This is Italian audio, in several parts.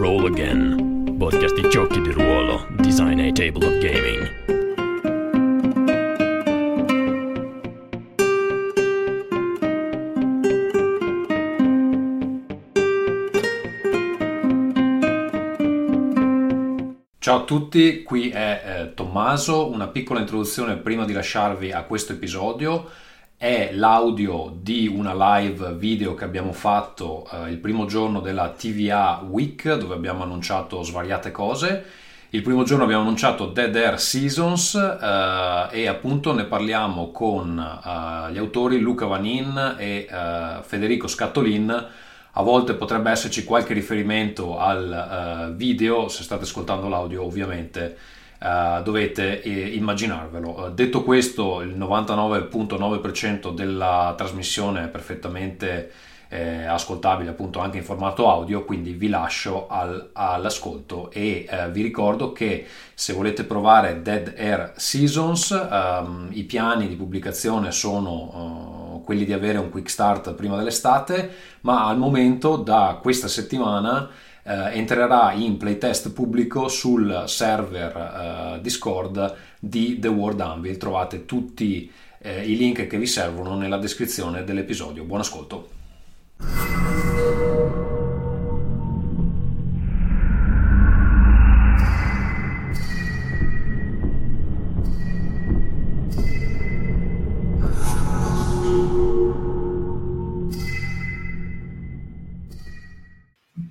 Roll Again, podcast di giochi di ruolo, design e table of gaming. Ciao a tutti, qui è eh, Tommaso, una piccola introduzione prima di lasciarvi a questo episodio è l'audio di una live video che abbiamo fatto eh, il primo giorno della TVA Week dove abbiamo annunciato svariate cose. Il primo giorno abbiamo annunciato Dead Air Seasons eh, e appunto ne parliamo con eh, gli autori Luca Vanin e eh, Federico Scattolin. A volte potrebbe esserci qualche riferimento al eh, video, se state ascoltando l'audio ovviamente Uh, dovete eh, immaginarvelo. Uh, detto questo, il 99.9% della trasmissione è perfettamente eh, ascoltabile appunto anche in formato audio, quindi vi lascio al, all'ascolto e eh, vi ricordo che se volete provare Dead Air Seasons, um, i piani di pubblicazione sono uh, quelli di avere un quick start prima dell'estate, ma al momento da questa settimana eh, entrerà in playtest pubblico sul server eh, Discord di The World Anvil. Trovate tutti eh, i link che vi servono nella descrizione dell'episodio. Buon ascolto.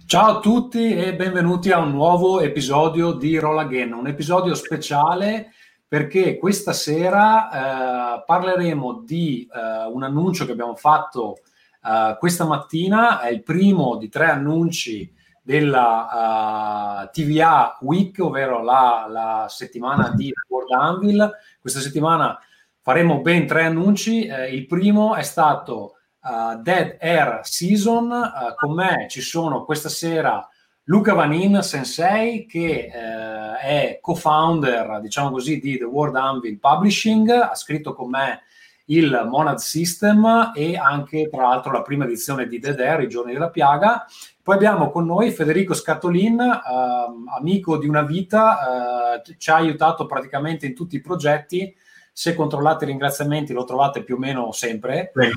Ciao a tutti e benvenuti a un nuovo episodio di Roll Again, un episodio speciale perché questa sera eh, parleremo di eh, un annuncio che abbiamo fatto eh, questa mattina, è il primo di tre annunci della uh, eh, TVA Week, ovvero la, la, settimana di World Anvil. Questa settimana faremo ben tre annunci, eh, il primo è stato uh, Dead Air Season. Uh, con me ci sono questa sera Luca Vanin Sensei, che uh, è co-founder, diciamo così, di The World Anvil Publishing, ha scritto con me il Monad System e anche, tra l'altro, la prima edizione di Dead Air, I giorni della piaga. Poi abbiamo con noi Federico Scatolin, uh, amico di una vita, uh, ci ha aiutato praticamente in tutti i progetti. Se controllate i ringraziamenti lo trovate più o meno sempre. Beh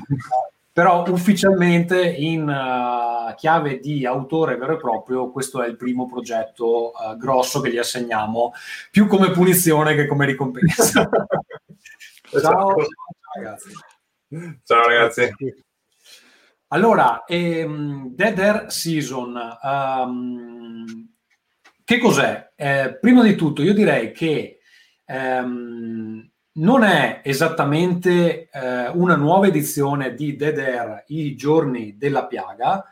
però ufficialmente in uh, chiave di autore vero e proprio questo è il primo progetto uh, grosso che gli assegniamo più come punizione che come ricompensa. Ciao, ciao ragazzi. Ciao ragazzi. Allora ehm, Dead Air Season um, che cos'è? Eh, prima di tutto io direi che um, non è esattamente eh, una nuova edizione di Dead Air, I giorni della piaga,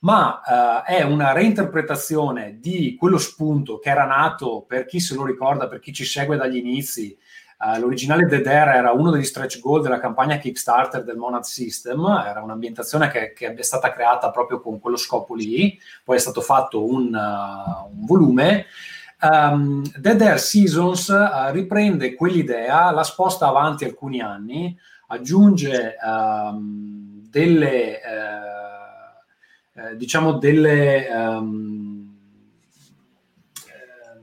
ma eh, è una reinterpretazione di quello spunto che era nato, per chi se lo ricorda, per chi ci segue dagli inizi, eh, l'originale Dead Air era uno degli stretch goal della campagna Kickstarter del Monad System, era un'ambientazione che, che è stata creata proprio con quello scopo lì, poi è stato fatto un, uh, un volume Um, Dead Air Seasons uh, riprende quell'idea, la sposta avanti alcuni anni, aggiunge um, delle, uh, uh, diciamo delle um,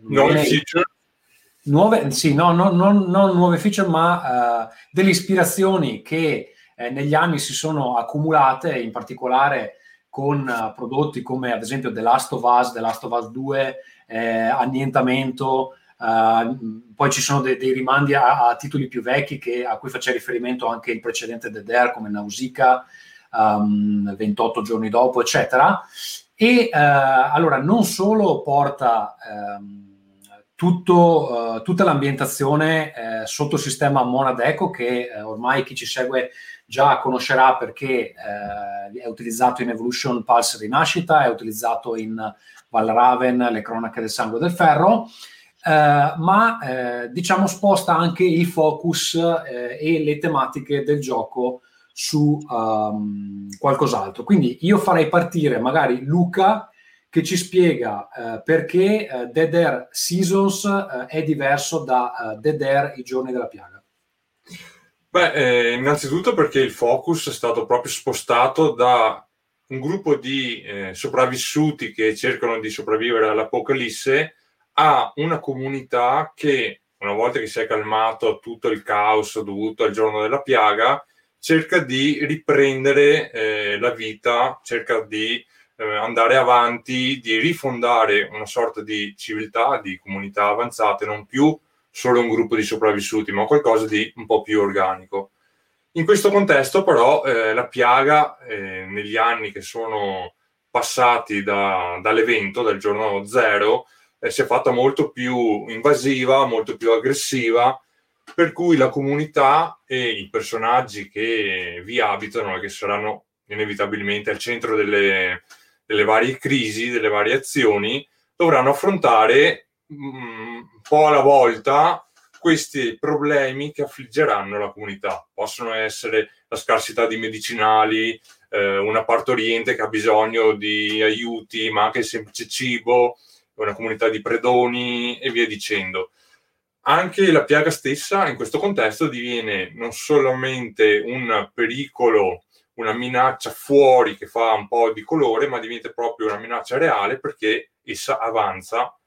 nuove feature. Nuove, sì, no, no, non, non nuove feature, ma delle ispirazioni che eh, negli anni si sono accumulate, in particolare con prodotti come ad esempio The Last of Us, The Last of Us 2, eh, annientamento, Uh, poi ci sono de- dei rimandi a-, a, titoli più vecchi che, a cui faceva riferimento anche il precedente Dead Air come Nausicaa, um, 28 giorni dopo, eccetera. E uh, allora non solo porta um, tutto, uh, tutta l'ambientazione sotto il sistema Monad Eco, che ormai chi ci segue già conoscerà perché è utilizzato in Evolution Pulse Rinascita, è utilizzato in Valraven, le cronache del sangue del ferro, eh, ma eh, diciamo sposta anche il focus eh, e le tematiche del gioco su um, qualcos'altro. Quindi io farei partire magari Luca che ci spiega uh, perché uh, Dead Air Seasons uh, è diverso da Dead Air I giorni della piaga. Beh, eh, innanzitutto perché il focus è stato proprio spostato da un gruppo di eh, sopravvissuti che cercano di sopravvivere all'Apocalisse a una comunità che, una volta che si è calmato tutto il caos dovuto al giorno della piaga, cerca di riprendere eh, la vita, cerca di eh, andare avanti, di rifondare una sorta di civiltà, di comunità avanzate, non più solo un gruppo di sopravvissuti, ma qualcosa di un po' più organico. In questo contesto, però, eh, la piaga, eh, negli anni che sono passati da, dall'evento, dal giorno zero, eh, si è fatta molto più invasiva, molto più aggressiva, per cui la comunità e i personaggi che vi abitano e che saranno inevitabilmente al centro delle, delle varie crisi, delle varie azioni, dovranno affrontare mm, un po' alla volta questi problemi che affliggeranno la comunità. Possono essere la scarsità di medicinali, eh, una partoriente che ha bisogno di aiuti, ma anche il semplice cibo, una comunità di predoni e via dicendo. Anche la piaga stessa in questo contesto diviene non solamente un pericolo, una minaccia fuori che fa un po' di colore, ma diventa proprio una minaccia reale perché essa avanza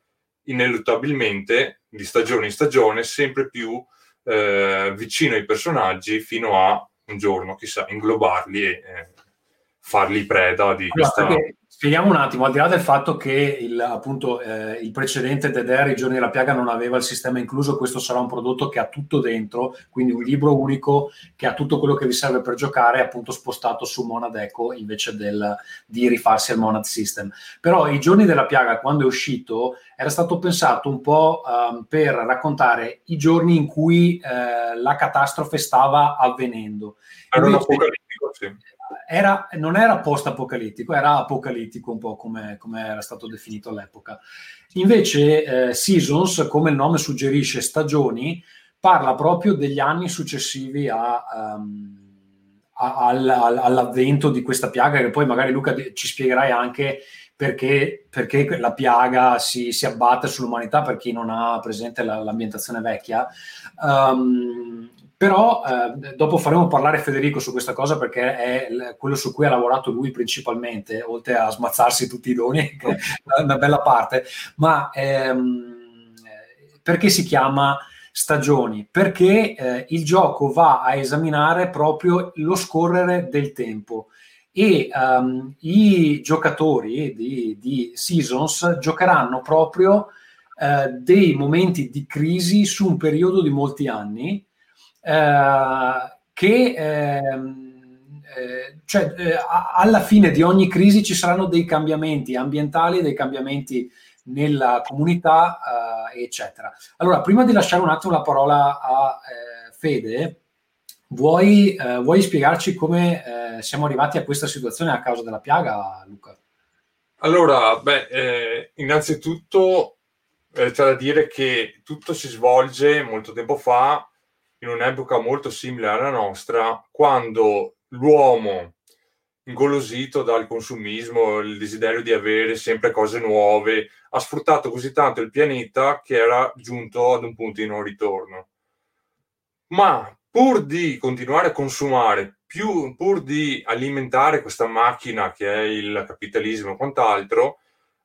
ineluttabilmente di stagione in stagione, sempre più eh, vicino ai personaggi fino a un giorno, chissà, inglobarli e eh, farli preda di questa... Allora, Spieghiamo un attimo, al di là del fatto che il, appunto, eh, il precedente Dead Air, I giorni della piaga, non aveva il sistema incluso, questo sarà un prodotto che ha tutto dentro, quindi un libro unico che ha tutto quello che vi serve per giocare, appunto spostato su Monad Echo invece del, di rifarsi al Monad System. Però I giorni della piaga, quando è uscito, era stato pensato un po' um, per raccontare i giorni in cui eh, la catastrofe stava avvenendo. Era un apocalittico, sì era, non era post-apocalittico, era apocalittico un po' come, come era stato definito all'epoca. Invece eh, Seasons, come il nome suggerisce, stagioni, parla proprio degli anni successivi a, um, a, al, all'avvento di questa piaga, che poi magari Luca ci spiegherai anche perché, perché la piaga si, si, abbatte sull'umanità per chi non ha presente la, l'ambientazione vecchia. Um, però eh, dopo faremo parlare Federico su questa cosa perché è l- quello su cui ha lavorato lui principalmente, oltre a smazzarsi tutti i doni, che è una bella parte. Ma ehm, perché si chiama stagioni? Perché eh, il gioco va a esaminare proprio lo scorrere del tempo e um, i giocatori di, di, Seasons giocheranno proprio uh, dei momenti di crisi su un periodo di molti anni eh, che ehm, eh, cioè, eh, alla fine di ogni crisi ci saranno dei cambiamenti ambientali, dei cambiamenti nella comunità, eh, eccetera. Allora, prima di lasciare un attimo la parola a Fede, vuoi, vuoi, spiegarci come siamo arrivati a questa situazione a causa della piaga, Luca? Allora, beh, eh, innanzitutto eh, c'è da dire che tutto si svolge molto tempo fa in un'epoca molto simile alla nostra, quando l'uomo, ingolosito dal consumismo, il desiderio di avere sempre cose nuove, ha sfruttato così tanto il pianeta che era giunto ad un punto di non ritorno. Ma pur di continuare a consumare, più, pur di alimentare questa macchina che è il capitalismo e quant'altro,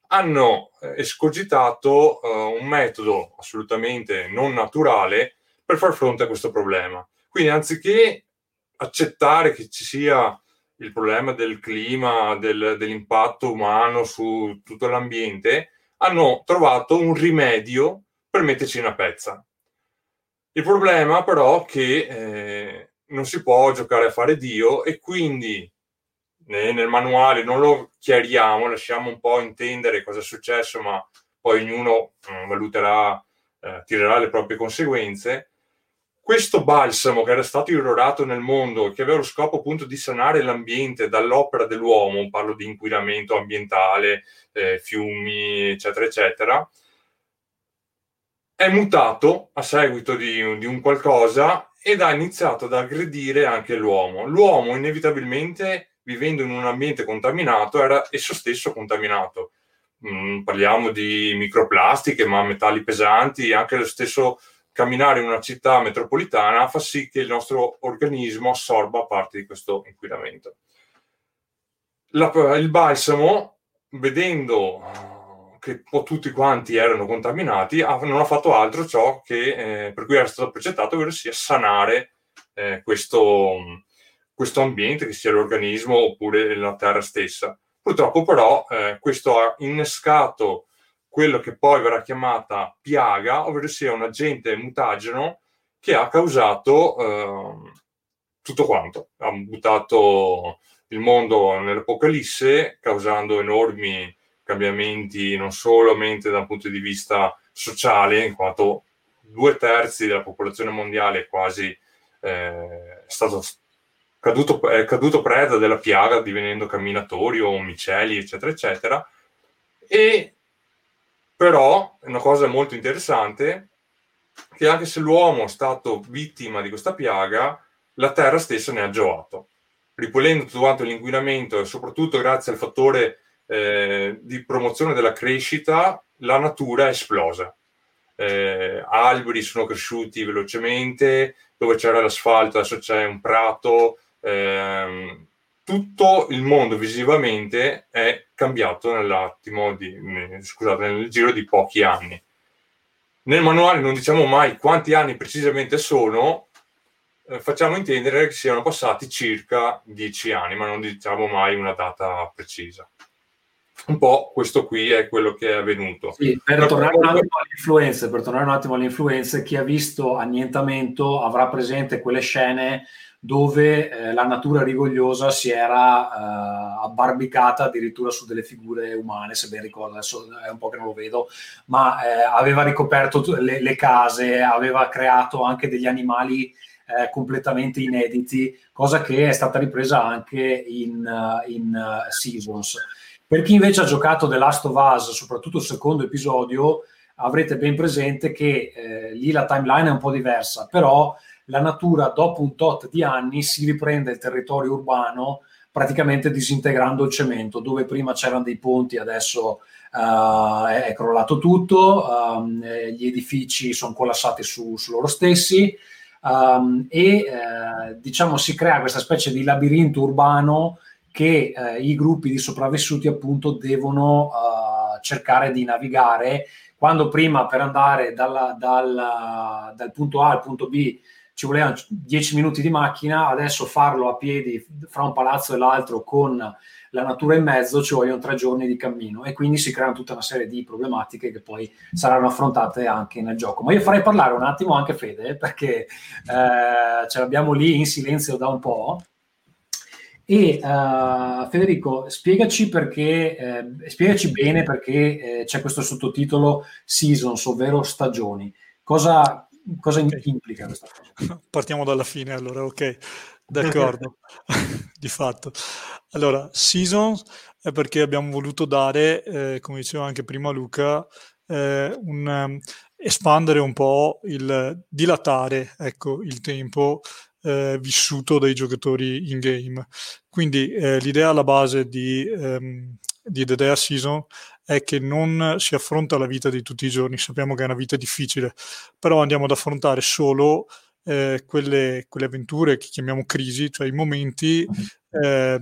hanno eh, escogitato uh, un metodo assolutamente non naturale per far fronte a questo problema. Quindi anziché accettare che ci sia il problema del clima, del, dell'impatto umano su tutto l'ambiente, hanno trovato un rimedio per metterci una pezza. Il problema però è che eh, non si può giocare a fare Dio e quindi né nel manuale non lo chiariamo, lasciamo un po' intendere cosa è successo, ma poi ognuno eh, valuterà, eh, tirerà le proprie conseguenze questo balsamo che era stato irrorato nel mondo, che aveva lo scopo appunto di sanare l'ambiente dall'opera dell'uomo, parlo di inquinamento ambientale, eh, fiumi, eccetera, eccetera, è mutato a seguito di, di, un qualcosa ed ha iniziato ad aggredire anche l'uomo. L'uomo inevitabilmente, vivendo in un ambiente contaminato, era esso stesso contaminato. Mm, parliamo di microplastiche, ma metalli pesanti, anche lo stesso camminare in una città metropolitana fa sì che il nostro organismo assorba parte di questo inquinamento. la, il balsamo, vedendo che un po' tutti quanti erano contaminati, non ha fatto altro ciò che, eh, per cui era stato precettato, ovvero sia sanare eh, questo, questo, ambiente, che sia l'organismo oppure la terra stessa. Purtroppo però eh, questo ha innescato quello che poi verrà chiamata piaga, ovvero sia un agente mutageno che ha causato eh, tutto quanto. Ha buttato il mondo nell'apocalisse, causando enormi cambiamenti non solamente dal punto di vista sociale, in quanto due terzi della popolazione mondiale è quasi eh, stato caduto, è caduto preda della piaga, divenendo camminatori o micelli, eccetera, eccetera. E però è una cosa molto interessante che anche se l'uomo è stato vittima di questa piaga, la terra stessa ne ha giovato, ripulendo tutto quanto l'inquinamento e soprattutto grazie al fattore eh, di promozione della crescita, la natura è esplosa. Eh, alberi sono cresciuti velocemente, dove c'era l'asfalto adesso c'è un prato, ehm, tutto il mondo visivamente è cambiato nell'attimo di, scusate, nel giro di pochi anni. Nel manuale non diciamo mai quanti anni precisamente sono, eh, facciamo intendere che siano passati circa dieci anni, ma non diciamo mai una data precisa un po' questo qui è quello che è avvenuto. Sì, per, tornare per tornare un attimo alle influenze, chi ha visto annientamento avrà presente quelle scene dove eh, la natura rigogliosa si era eh, abbarbicata addirittura su delle figure umane, se ben ricordo, adesso è un po' che non lo vedo, ma eh, aveva ricoperto le, le, case, aveva creato anche degli animali eh, completamente inediti, cosa che è stata ripresa anche in, uh, in uh, Seasons. Per chi invece ha giocato The Last of Us, soprattutto il secondo episodio, avrete ben presente che eh, lì la timeline è un po' diversa, però la natura dopo un tot di anni si riprende il territorio urbano praticamente disintegrando il cemento, dove prima c'erano dei ponti, adesso uh, è, crollato tutto, um, gli edifici sono collassati su, su loro stessi um, e uh, diciamo si crea questa specie di labirinto urbano che eh, i gruppi di sopravvissuti appunto devono uh, cercare di navigare. Quando prima per andare dalla, dalla, dal punto A al punto B ci volevano 10 minuti di macchina, adesso farlo a piedi fra un palazzo e l'altro con la natura in mezzo ci vogliono tre giorni di cammino e quindi si creano tutta una serie di problematiche che poi saranno affrontate anche nel gioco. Ma io farei parlare un attimo anche Fede perché eh, ce l'abbiamo lì in silenzio da un po' E uh, Federico, spiegaci perché, eh, spiegaci bene perché eh, c'è questo sottotitolo Seasons, ovvero stagioni. Cosa, cosa okay. implica questa cosa? Partiamo dalla fine allora, ok, d'accordo, di fatto. Allora, Seasons è perché abbiamo voluto dare, eh, come diceva anche prima Luca, eh, un, um, espandere un po' il dilatare ecco, il tempo eh, vissuto dai giocatori in game. Quindi eh, l'idea alla base di, ehm, di The Dare Season è che non si affronta la vita di tutti i giorni, sappiamo che è una vita difficile, però andiamo ad affrontare solo eh, quelle, quelle, avventure che chiamiamo crisi, cioè i momenti, eh,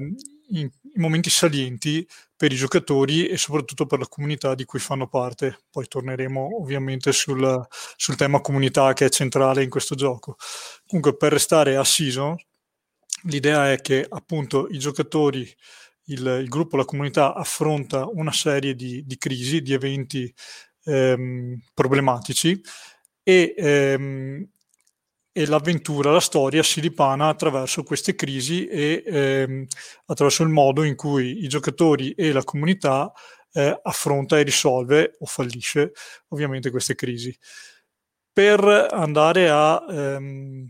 i, i momenti salienti per i giocatori e soprattutto per la comunità di cui fanno parte. Poi torneremo ovviamente sul, sul tema comunità che è centrale in questo gioco. Comunque per restare a season, l'idea è che appunto i giocatori, il, il gruppo, la comunità affronta una serie di, di crisi, di eventi ehm, problematici e ehm, e l'avventura, la storia si ripana attraverso queste crisi e ehm, attraverso il modo in cui i giocatori e la comunità eh, affronta e risolve o fallisce ovviamente queste crisi. Per andare a ehm,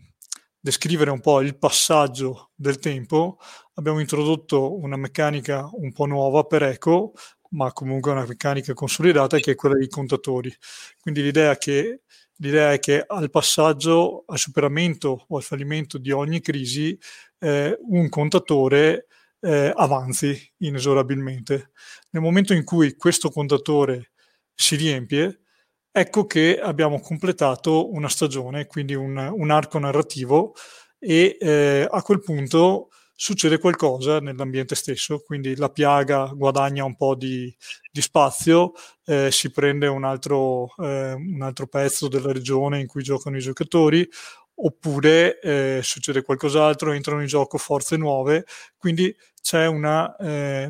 descrivere un po' il passaggio del tempo, abbiamo introdotto una meccanica un po' nuova per Eco, ma comunque una meccanica consolidata che è quella dei contatori. Quindi l'idea che L'idea è che al passaggio, al superamento o al fallimento di ogni crisi, eh, un contatore eh, avanzi inesorabilmente. Nel momento in cui questo contatore si riempie, ecco che abbiamo completato una stagione, quindi un, un arco narrativo e eh, a quel punto succede qualcosa nell'ambiente stesso, quindi la piaga guadagna un po' di, di spazio, eh, si prende un altro, eh, un altro, pezzo della regione in cui giocano i giocatori, oppure eh, succede qualcos'altro, entrano in gioco forze nuove, quindi c'è una, eh,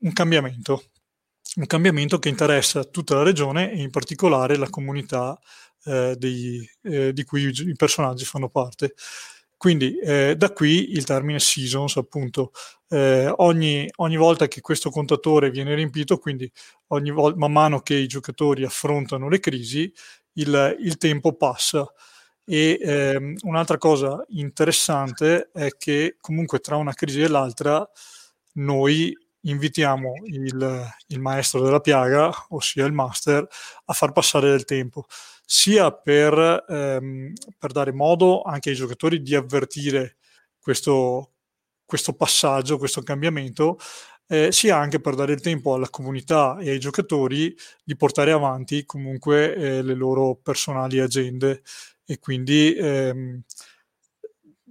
un cambiamento, un cambiamento che interessa tutta la regione e in particolare la comunità eh, dei, eh, di cui i personaggi fanno parte. Quindi eh, da qui il termine seasons, appunto, eh, ogni, ogni, volta che questo contatore viene riempito, quindi ogni volta, man mano che i giocatori affrontano le crisi, il, il tempo passa. E ehm, un'altra cosa interessante è che comunque tra una crisi e l'altra noi invitiamo il, il maestro della piaga, ossia il master, a far passare del tempo sia per, ehm, per dare modo anche ai giocatori di avvertire questo, questo passaggio, questo cambiamento, eh, sia anche per dare il tempo alla comunità e ai giocatori di portare avanti comunque eh, le loro personali agende. E quindi ehm,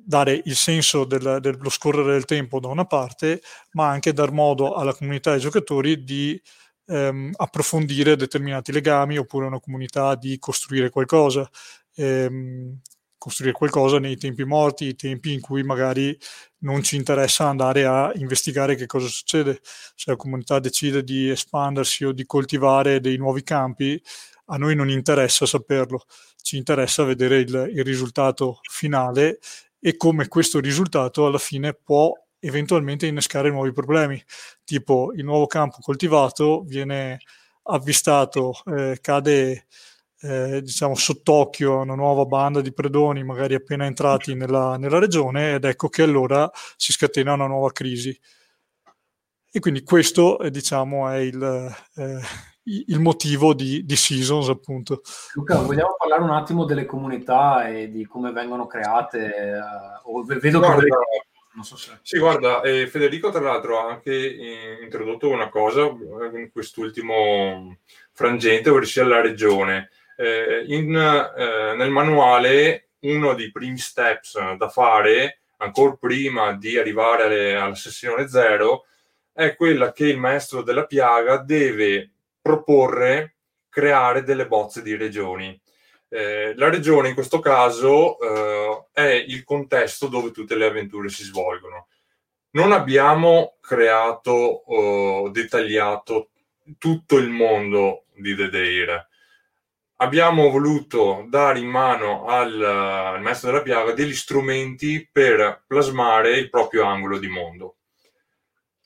dare il senso del, dello scorrere del tempo da una parte, ma anche dar modo alla comunità ai giocatori di ehm, approfondire determinati legami oppure una comunità di costruire qualcosa. Ehm, costruire qualcosa nei tempi morti, i tempi in cui magari non ci interessa andare a investigare che cosa succede. Se la comunità decide di espandersi o di coltivare dei nuovi campi, a noi non interessa saperlo, ci interessa vedere il, il risultato finale e come questo risultato alla fine può eventualmente innescare nuovi problemi, tipo il nuovo campo coltivato viene avvistato, eh, cade eh, diciamo sott'occhio una nuova banda di predoni magari appena entrati nella, nella, regione ed ecco che allora si scatena una nuova crisi. E quindi questo eh, diciamo è il, eh, il motivo di, di, Seasons appunto. Luca, vogliamo parlare un attimo delle comunità e di come vengono create? Uh, vedo Guarda, che non so se... Sì, guarda, eh, Federico tra l'altro ha anche eh, introdotto una cosa eh, in quest'ultimo frangente, ovvero la regione. Eh, in, eh, nel manuale uno dei primi steps da fare, ancora prima di arrivare alle, alla sessione zero, è quella che il maestro della piaga deve proporre creare delle bozze di regioni. Eh, la regione in questo caso eh, è il contesto dove tutte le avventure si svolgono. Non abbiamo creato o dettagliato tutto il mondo di The Dare. Abbiamo voluto dare in mano al, al maestro della piaga degli strumenti per plasmare il proprio angolo di mondo.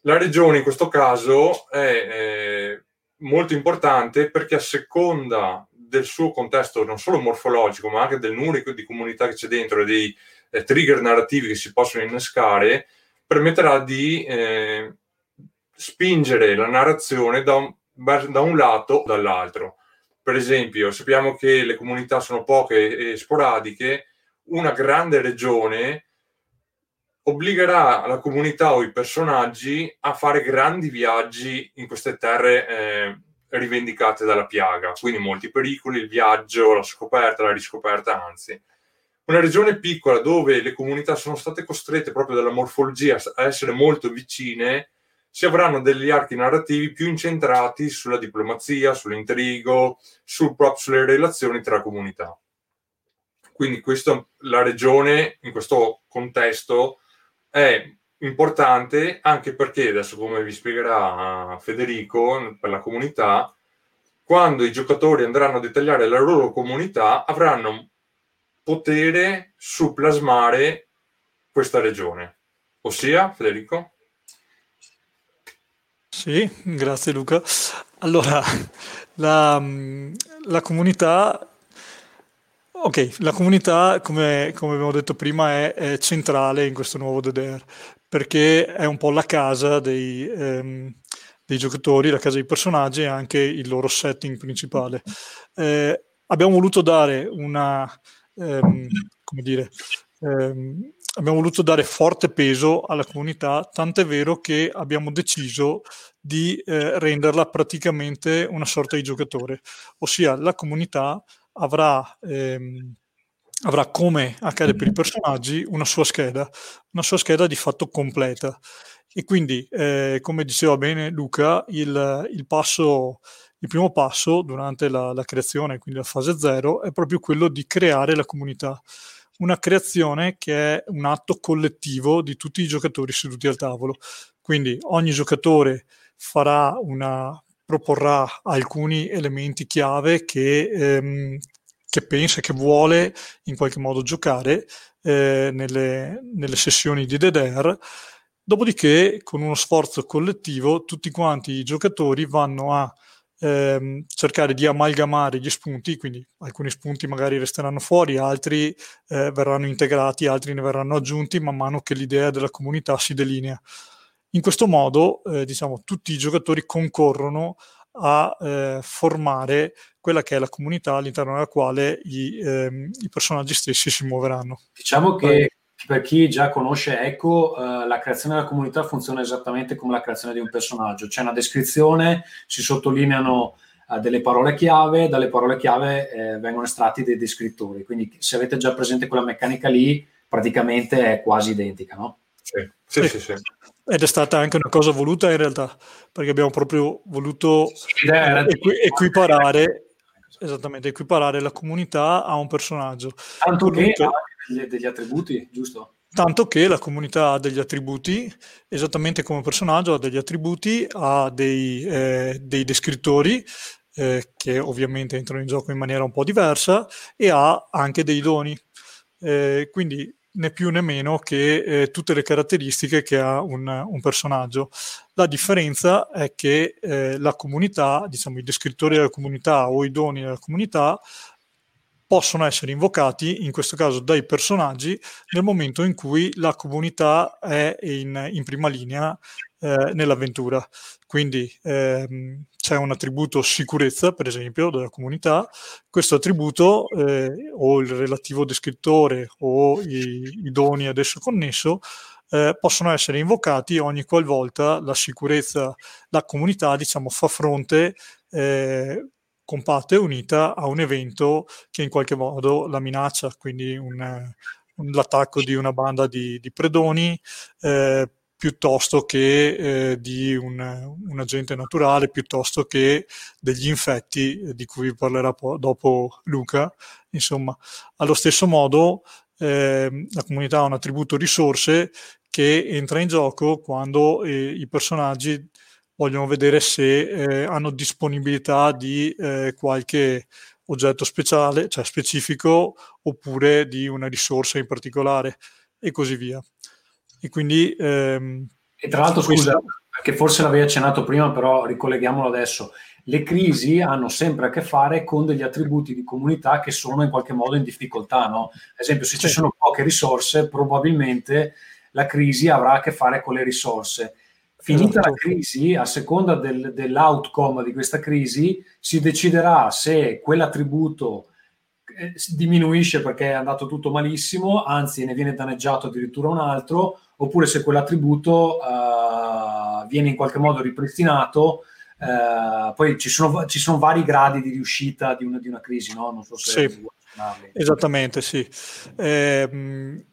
La regione in questo caso è eh, molto importante perché a seconda del suo contesto non solo morfologico, ma anche del numero di comunità che c'è dentro e dei eh, trigger narrativi che si possono innescare, permetterà di eh, spingere la narrazione da un, da un lato o dall'altro. Per esempio, sappiamo che le comunità sono poche e sporadiche, una grande regione obbligherà la comunità o i personaggi a fare grandi viaggi in queste terre eh, rivendicate dalla piaga, quindi molti pericoli, il viaggio, la scoperta, la riscoperta, anzi. Una regione piccola dove le comunità sono state costrette proprio dalla morfologia a essere molto vicine, si avranno degli archi narrativi più incentrati sulla diplomazia, sull'intrigo, sul, proprio sulle relazioni tra comunità. Quindi questa, la regione in questo contesto è importante anche perché, adesso come vi spiegherà Federico per la comunità, quando i giocatori andranno a dettagliare la loro comunità avranno potere su plasmare questa regione. Ossia, Federico? Sì, grazie Luca. Allora, la, la comunità Ok, la comunità, come, come abbiamo detto prima, è, è, centrale in questo nuovo DDR perché è un po' la casa dei, ehm, dei giocatori, la casa dei personaggi e anche il loro setting principale. Eh, abbiamo voluto dare una, ehm, come dire, ehm, abbiamo voluto dare forte peso alla comunità, tant'è vero che abbiamo deciso di eh, renderla praticamente una sorta di giocatore, ossia la comunità avrà ehm, avrà come accade per i personaggi una sua scheda, una sua scheda di fatto completa. E quindi, eh, come diceva bene Luca, il, il, passo, il primo passo durante la, la, creazione, quindi la fase zero, è proprio quello di creare la comunità. Una creazione che è un atto collettivo di tutti i giocatori seduti al tavolo. Quindi ogni giocatore farà una, proporrà alcuni elementi chiave che, ehm, che pensa, che vuole in qualche modo giocare eh, nelle, nelle sessioni di DDR Dopodiché, con uno sforzo collettivo, tutti quanti i giocatori vanno a ehm, cercare di amalgamare gli spunti, quindi alcuni spunti magari resteranno fuori, altri eh, verranno integrati, altri ne verranno aggiunti man mano che l'idea della comunità si delinea. In questo modo, eh, diciamo, tutti i giocatori concorrono a eh, formare quella che è la comunità all'interno della quale i, ehm, i personaggi stessi si muoveranno. Diciamo che per chi già conosce Echo, eh, la creazione della comunità funziona esattamente come la creazione di un personaggio. C'è una descrizione, si sottolineano eh, delle parole chiave, dalle parole chiave eh, vengono estratti dei descrittori. Quindi se avete già presente quella meccanica lì, praticamente è quasi identica, no? Sì, sì, sì. sì. Ed è stata anche una cosa voluta in realtà, perché abbiamo proprio voluto equi- equiparare esattamente equiparare la comunità a un personaggio. Tanto che ha degli attributi, giusto? Tanto che la comunità ha degli attributi, esattamente come personaggio ha degli attributi, ha dei, eh, dei descrittori eh, che ovviamente entrano in gioco in maniera un po' diversa e ha anche dei doni. Eh, quindi né più né meno che eh, tutte le caratteristiche che ha un, un, personaggio. La differenza è che eh, la comunità, diciamo i descrittori della comunità o i doni della comunità possono essere invocati, in questo caso dai personaggi, nel momento in cui la comunità è in, in prima linea eh, nell'avventura. Quindi ehm, c'è un attributo sicurezza, per esempio, della comunità. Questo attributo eh, o il relativo descrittore o i, i doni ad esso connesso eh, possono essere invocati ogni qualvolta la sicurezza, la comunità, diciamo, fa fronte eh, compatta e unita a un evento che in qualche modo la minaccia, quindi un, un, l'attacco di una banda di, di predoni eh, piuttosto che eh, di un, un, agente naturale, piuttosto che degli infetti eh, di cui parlerà po- dopo Luca. Insomma, allo stesso modo eh, la comunità ha un attributo risorse che entra in gioco quando eh, i personaggi vogliono vedere se eh, hanno disponibilità di eh, qualche oggetto speciale, cioè specifico, oppure di una risorsa in particolare e così via. E quindi... Ehm, e tra l'altro, scusa, questo... perché forse l'avevi accennato prima, però ricolleghiamolo adesso. Le crisi hanno sempre a che fare con degli attributi di comunità che sono in qualche modo in difficoltà, no? Ad esempio, se ci sono poche risorse, probabilmente la crisi avrà a che fare con le risorse Finita la crisi, a seconda del, dell'outcome di questa crisi, si deciderà se quell'attributo eh, diminuisce perché è andato tutto malissimo, anzi ne viene danneggiato addirittura un altro, oppure se quell'attributo uh, viene in qualche modo ripristinato. Uh, poi ci sono, ci sono, vari gradi di riuscita di una, di una crisi, no? Non so se sì, esattamente, sì. Eh,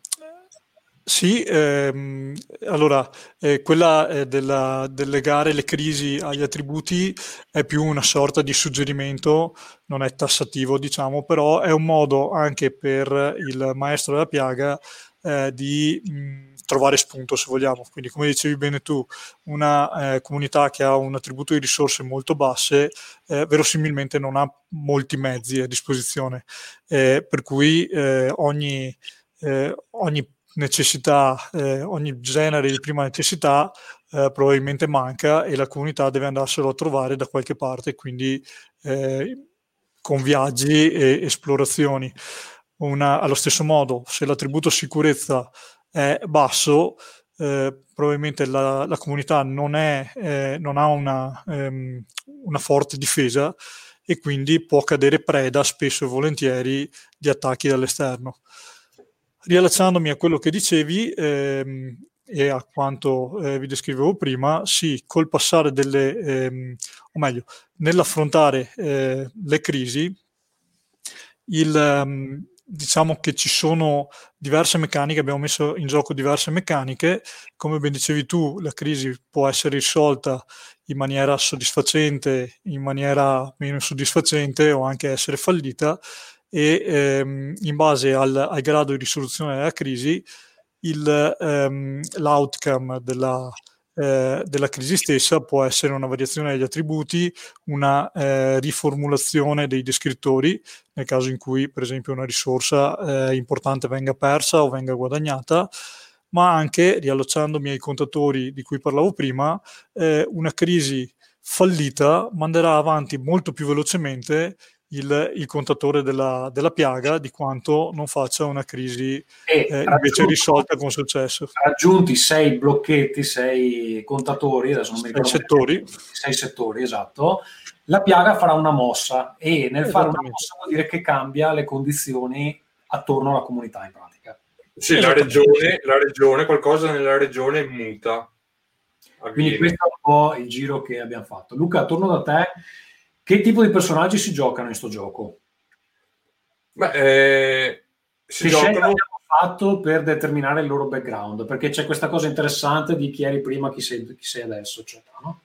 sì, ehm, allora eh, quella eh, della, del legare le crisi agli attributi è più una sorta di suggerimento, non è tassativo, diciamo, però è un modo anche per il maestro della piaga eh, di mh, trovare spunto, se vogliamo. Quindi, come dicevi bene tu, una eh, comunità che ha un attributo di risorse molto basse, eh, verosimilmente non ha molti mezzi a disposizione, eh, per cui ogni, ogni necessità, eh, ogni genere di prima necessità eh, probabilmente manca e la comunità deve andarselo a trovare da qualche parte, quindi eh, con viaggi e esplorazioni. Una, allo stesso modo, se l'attributo sicurezza è basso, eh, probabilmente la, la, comunità non, è, eh, non ha una, ehm, una forte difesa e quindi può cadere preda spesso e volentieri di attacchi dall'esterno. Riallacciandomi a quello che dicevi ehm, e a quanto eh, vi descrivevo prima, sì, col passare delle, ehm, o meglio, nell'affrontare eh, le crisi, il, um, diciamo che ci sono diverse meccaniche, abbiamo messo in gioco diverse meccaniche, come ben dicevi tu, la crisi può essere risolta in maniera soddisfacente, in maniera meno soddisfacente o anche essere fallita e ehm, in base al, al, grado di risoluzione della crisi il, ehm, l'outcome della, eh, della crisi stessa può essere una variazione degli attributi, una eh, riformulazione dei descrittori, nel caso in cui per esempio una risorsa eh, importante venga persa o venga guadagnata, ma anche, riallacciandomi ai contatori di cui parlavo prima, eh, una crisi fallita manderà avanti molto più velocemente il, il contatore della, della, piaga di quanto non faccia una crisi eh, invece risolta con successo. Raggiunti sei blocchetti, sei contatori, adesso non mi ricordo. Sei settori. Sei settori, esatto. La piaga farà una mossa e nel fare una mossa vuol dire che cambia le condizioni attorno alla comunità in pratica. Sì, la regione, la regione, qualcosa nella regione muta. Avviene. Quindi questo è un po' il giro che abbiamo fatto. Luca, torno da te che tipo di personaggi si giocano in sto gioco? Beh, eh, si che giocano... abbiamo fatto per determinare il loro background? Perché c'è questa cosa interessante di chi eri prima, chi sei, chi sei adesso, eccetera, no?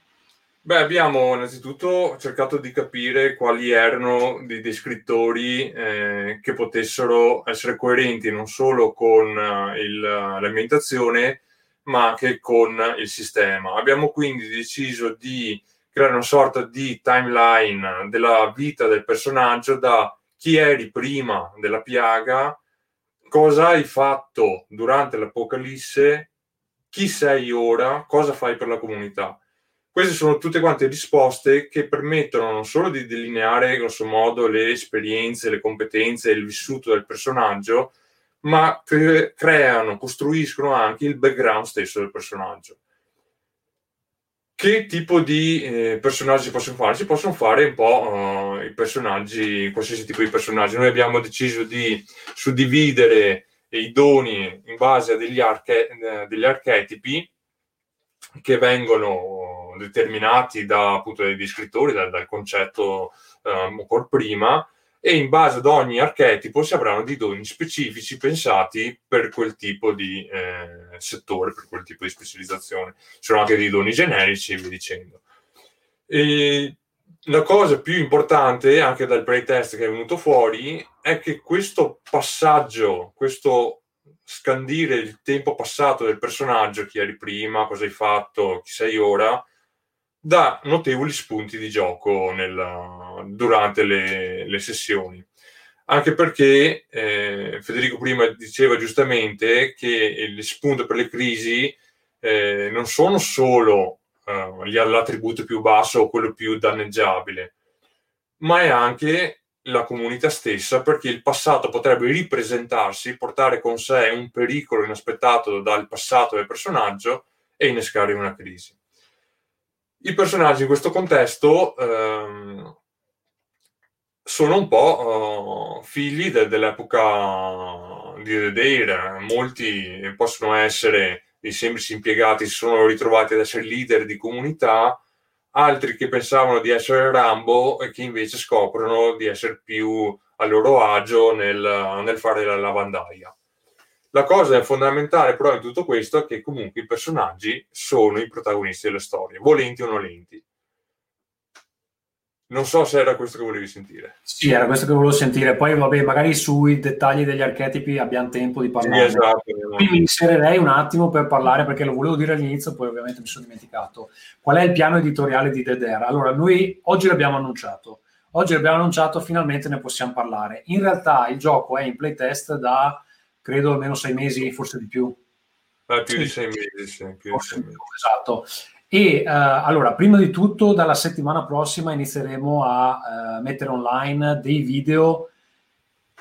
Beh, abbiamo innanzitutto cercato di capire quali erano dei descrittori eh, che potessero essere coerenti non solo con uh, il, l'ambientazione, ma anche con il sistema. Abbiamo quindi deciso di creare una sorta di timeline della vita del personaggio da chi eri prima della piaga, cosa hai fatto durante l'Apocalisse, chi sei ora, cosa fai per la comunità. Queste sono tutte quante risposte che permettono non solo di delineare grosso modo le esperienze, le competenze e il vissuto del personaggio, ma cre- creano, costruiscono anche il background stesso del personaggio che tipo di eh, personaggi si possono fare? Si possono fare un po' uh, i personaggi, qualsiasi tipo di personaggi. Noi abbiamo deciso di suddividere i doni in base a degli, arche- eh, degli archetipi che vengono determinati da, appunto, dai scrittori, dal, dal concetto um, ancora prima, e in base ad ogni archetipo si avranno dei doni specifici pensati per quel tipo di eh, settore, per quel tipo di specializzazione. Ci sono anche dei doni generici e via dicendo. E la cosa più importante, anche dal playtest che è venuto fuori, è che questo passaggio, questo scandire il tempo passato del personaggio, chi eri prima, cosa hai fatto, chi sei ora, dà notevoli spunti di gioco nella, durante le, le, sessioni. Anche perché eh, Federico prima diceva giustamente che il spunto per le crisi eh, non sono solo eh, l'attributo più basso o quello più danneggiabile, ma è anche la comunità stessa perché il passato potrebbe ripresentarsi, portare con sé un pericolo inaspettato dal passato del personaggio e innescare una crisi. I personaggi in questo contesto ehm, sono un po' uh, figli de- dell'epoca di The Dare. Molti possono essere dei semplici impiegati, si sono ritrovati ad essere leader di comunità, altri che pensavano di essere Rambo e che invece scoprono di essere più a loro agio nel, nel fare la lavandaia. La cosa fondamentale però in tutto questo è che comunque i personaggi sono i protagonisti delle storie, volenti o nolenti. Non so se era questo che volevi sentire. Sì, era questo che volevo sentire. Poi, vabbè, magari sui dettagli degli archetipi abbiamo tempo di parlare. Sì, esatto. Qui mi inserirei un attimo per parlare, perché lo volevo dire all'inizio, poi ovviamente mi sono dimenticato. Qual è il piano editoriale di Dedera? Allora, noi oggi l'abbiamo annunciato. Oggi l'abbiamo annunciato, finalmente ne possiamo parlare. In realtà il gioco è in playtest da credo almeno sei mesi, forse di più. Eh, più di sei mesi, sì, più di sei mesi. Esatto. E uh, allora, prima di tutto, dalla settimana prossima inizieremo a uh, mettere online dei video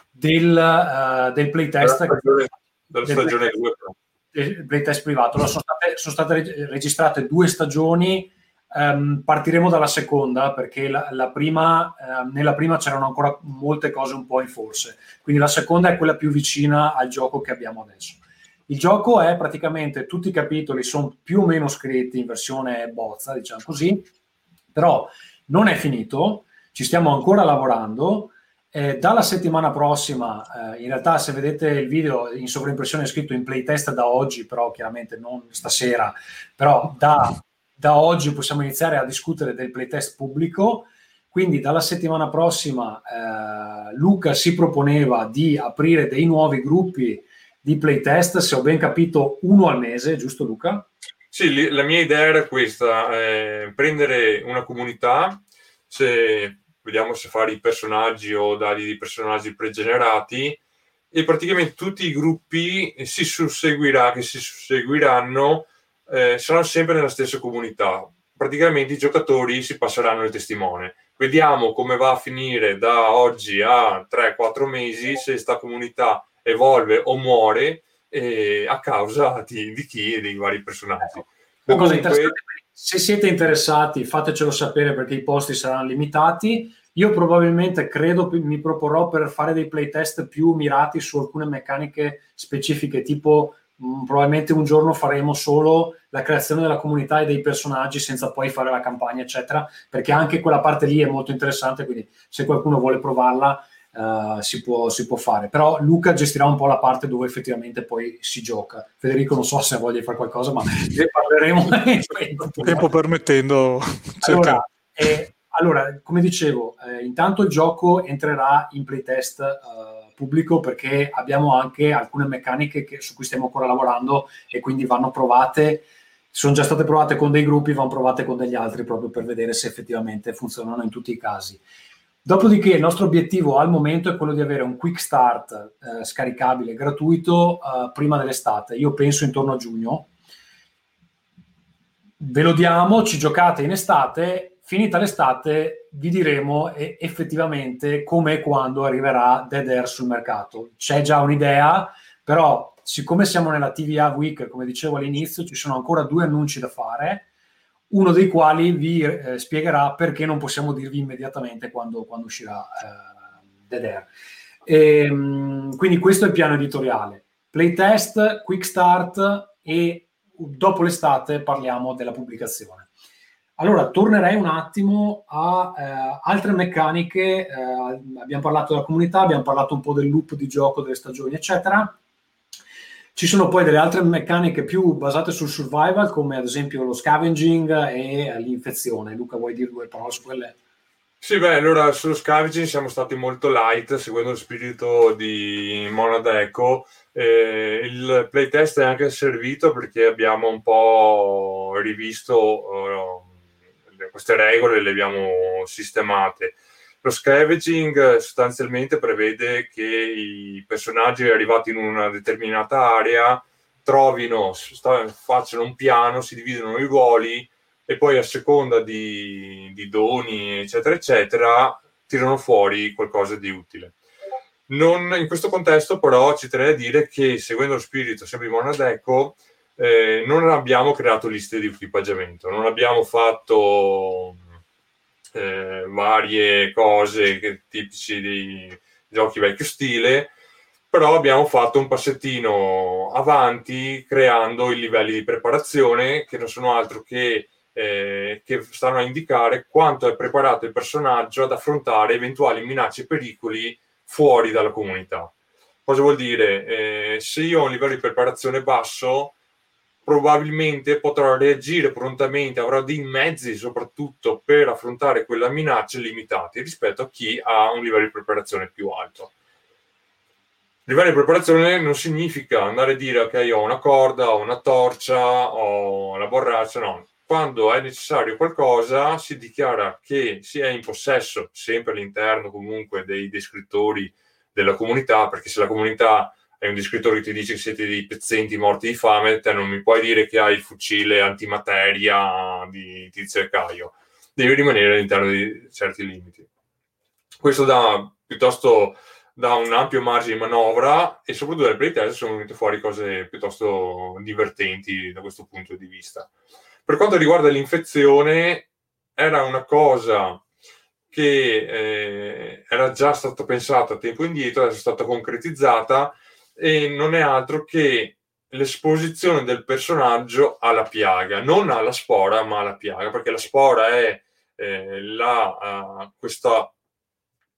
del, uh, del playtest. Della stagione, della stagione 2. Del playtest privato. Allora, sono, state, sono state registrate due stagioni Um, partiremo dalla seconda perché la, la prima, uh, nella prima c'erano ancora molte cose un po' in forse, quindi la seconda è quella più vicina al gioco che abbiamo adesso. Il gioco è praticamente tutti i capitoli sono più o meno scritti in versione bozza, diciamo così, però non è finito, ci stiamo ancora lavorando Eh, dalla settimana prossima, eh, in realtà se vedete il video in sovraimpressione è scritto in playtest da oggi, però chiaramente non stasera, però da, da oggi possiamo iniziare a discutere del playtest pubblico. Quindi dalla settimana prossima eh, Luca si proponeva di aprire dei nuovi gruppi di playtest, se ho ben capito, uno al mese, giusto Luca? Sì, la mia idea era questa, eh, prendere una comunità, se vediamo se fare i personaggi o dargli dei personaggi pregenerati, e praticamente tutti i gruppi si susseguirà, che si susseguiranno eh, saranno sempre nella stessa comunità. Praticamente i giocatori si passeranno il testimone. Vediamo come va a finire da oggi a 3-4 mesi se questa comunità evolve o muore eh, a causa di, di, chi e dei vari personaggi. Interessante, se siete interessati fatecelo sapere perché i posti saranno limitati. Io probabilmente credo mi proporrò per fare dei playtest più mirati su alcune meccaniche specifiche, tipo mh, mm, probabilmente un giorno faremo solo la creazione della comunità e dei personaggi senza poi fare la campagna, eccetera, perché anche quella parte lì è molto interessante, quindi se qualcuno vuole provarla uh, si, può, si, può, fare. Però Luca gestirà un po' la parte dove effettivamente poi si gioca. Federico non so se voglia fare qualcosa, ma ne parleremo. Tempo permettendo. Allora, eh, allora, come dicevo, eh, intanto il gioco entrerà in playtest uh, pubblico perché abbiamo anche alcune meccaniche che, su cui stiamo ancora lavorando e quindi vanno provate sono già state provate con dei gruppi, vanno provate con degli altri proprio per vedere se effettivamente funzionano in tutti i casi. Dopodiché il nostro obiettivo al momento è quello di avere un quick start eh, scaricabile gratuito eh, prima dell'estate, io penso intorno a giugno. Ve lo diamo, ci giocate in estate, finita l'estate vi diremo effettivamente come e quando arriverà Dead Air sul mercato. C'è già un'idea, però siccome siamo nella TVA Week, come dicevo all'inizio, ci sono ancora due annunci da fare uno dei quali vi eh, spiegherà perché non possiamo dirvi immediatamente quando, quando uscirà eh, Dead Air. E, ehm, quindi questo è il piano editoriale. Playtest, quick start e dopo l'estate parliamo della pubblicazione. Allora, tornerei un attimo a eh, altre meccaniche. Eh, abbiamo parlato della comunità, abbiamo parlato un po' del loop di gioco, delle stagioni, eccetera. Ci sono poi delle altre meccaniche più basate sul survival, come ad esempio lo scavenging e l'infezione. Luca, vuoi dire due parole su quelle? Sì, beh, allora sullo scavenging siamo stati molto light, seguendo lo spirito di Monad Echo. Eh, il playtest è anche servito perché abbiamo un po' rivisto uh, queste regole, le abbiamo sistemate. Lo scavenging eh, sostanzialmente prevede che i personaggi arrivati in una determinata area trovino, facciano un piano, si dividono i ruoli e poi a seconda di, di doni, eccetera, eccetera, tirano fuori qualcosa di utile. Non, in questo contesto, però, ci terrei a dire che seguendo lo spirito sempre di Monadeco, eh, non abbiamo creato liste di equipaggiamento, non abbiamo fatto eh, varie cose che, tipici dei giochi vecchio stile, però abbiamo fatto un passettino avanti creando i livelli di preparazione che non sono altro che, eh, che stanno a indicare quanto è preparato il personaggio ad affrontare eventuali minacce e pericoli fuori dalla comunità. Cosa vuol dire? Eh, se io ho un livello di preparazione basso, probabilmente potrò reagire prontamente, avrò dei mezzi soprattutto per affrontare quella minaccia limitati rispetto a chi ha un livello di preparazione più alto. Livello di preparazione non significa andare a dire ok ho una corda, ho una torcia, ho la borraccia, no. Quando è necessario qualcosa si dichiara che si è in possesso, sempre all'interno comunque dei descrittori della comunità, perché se la comunità è un descrittore che ti dice che siete dei pezzenti morti di fame, te non mi puoi dire che hai il fucile antimateria di Tizio e Caio. Devi rimanere all'interno di certi limiti. Questo dà piuttosto da un ampio margine di manovra e soprattutto nel playtest sono venute fuori cose piuttosto divertenti da questo punto di vista. Per quanto riguarda l'infezione, era una cosa che eh, era già stata pensata tempo indietro, adesso è stata concretizzata e non è altro che l'esposizione del personaggio alla piaga, non alla spora, ma alla piaga, perché la spora è eh, la, uh, questa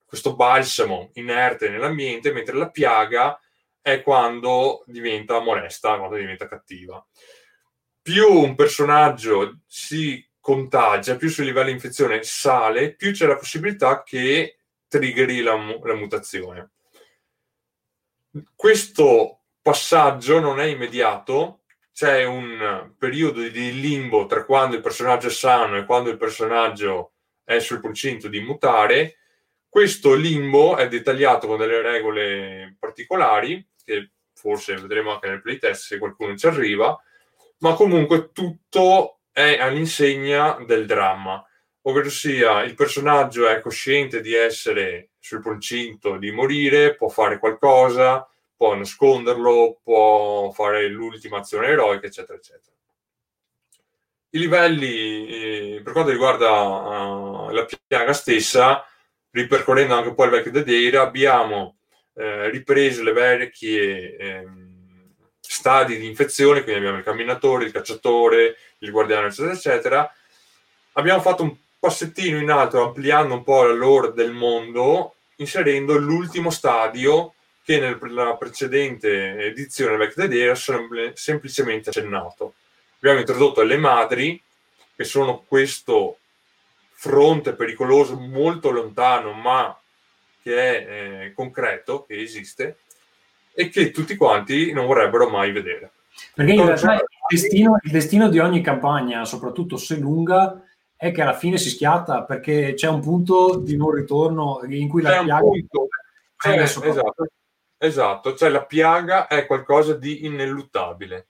questo balsamo inerte nell'ambiente, mentre la piaga è quando diventa molesta, quando diventa cattiva. Più un personaggio si contagia, più il suo livello di infezione sale, più c'è la possibilità che triggeri la, la mutazione. Questo passaggio non è immediato, c'è un periodo di limbo tra quando il personaggio è sano e quando il personaggio è sul procinto di mutare. Questo limbo è dettagliato con delle regole particolari, che forse vedremo anche nel playtest se qualcuno ci arriva, ma comunque tutto è all'insegna del dramma, ovvero sia il personaggio è cosciente di essere sul procinto di morire, può fare qualcosa, può nasconderlo, può fare l'ultima azione eroica, eccetera, eccetera. I livelli, eh, per quanto riguarda uh, la piaga stessa, ripercorrendo anche un po' il vecchio Dedeira, abbiamo eh, ripreso le vecchie eh, stadi di infezione, quindi abbiamo il camminatore, il cacciatore, il guardiano, eccetera, eccetera. Abbiamo fatto un passettino in alto, ampliando un po' la lore del mondo, inserendo l'ultimo stadio che nella precedente edizione del vecchio è semplicemente accennato abbiamo introdotto le madri, che sono questo fronte pericoloso molto lontano, ma che è eh, concreto, che esiste, e che tutti quanti non vorrebbero mai vedere. Perché in realtà il destino, il destino di ogni campagna, soprattutto se lunga, è che alla fine si schiatta perché c'è un punto di non ritorno in cui la piaga eh, esatto, esatto, cioè la piaga è qualcosa di ineluttabile.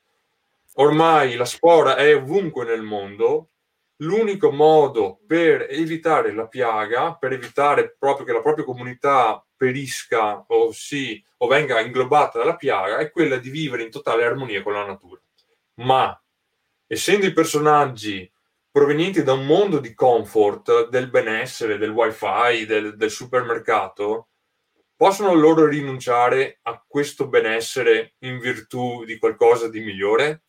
Ormai la spora è ovunque nel mondo, l'unico modo per evitare la piaga, per evitare proprio che la propria comunità perisca o, si, o venga inglobata dalla piaga, è quella di vivere in totale armonia con la natura. Ma, essendo i personaggi provenienti da un mondo di comfort, del benessere, del wifi, del, del supermercato, possono loro rinunciare a questo benessere in virtù di qualcosa di migliore?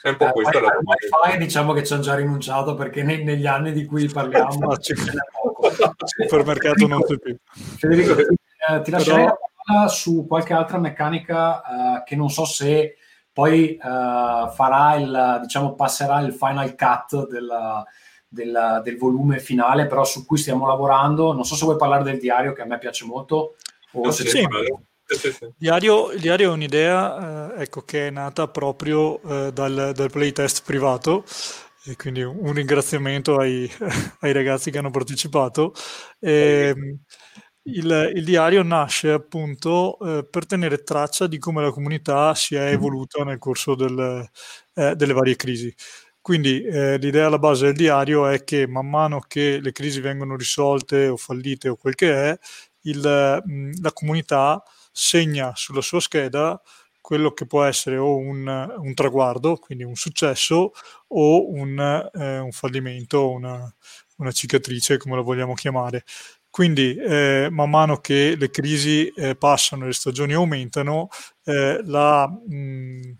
È un po' eh, questa la wifi diciamo che ci hanno già rinunciato perché ne, negli anni di cui parliamo il supermercato non c'è più. Federico, ti, eh, ti lascerei Però... la parola su qualche altra meccanica eh, che non so se poi eh, farà il, diciamo, passerà il final cut della, del, del, volume finale, però su cui stiamo lavorando. Non so se vuoi parlare del diario che a me piace molto. O se sì. Il diario, il diario, è un'idea eh, ecco, che è nata proprio eh, dal, dal playtest privato e quindi un ringraziamento ai, ai ragazzi che hanno partecipato. E, ehm, il, il, diario nasce appunto eh, per tenere traccia di come la comunità si è evoluta nel corso del, eh, delle varie crisi. Quindi eh, l'idea alla base del diario è che man mano che le crisi vengono risolte o fallite o quel che è, il, mh, la comunità segna sulla sua scheda quello che può essere o un, un traguardo, quindi un successo, o un, eh, un fallimento, una, una, cicatrice, come lo vogliamo chiamare. Quindi, eh, man mano che le crisi eh, passano e le stagioni aumentano, eh, la, mh,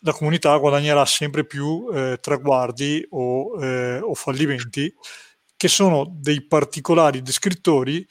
la, comunità guadagnerà sempre più eh, traguardi o, eh, o fallimenti, che sono dei particolari descrittori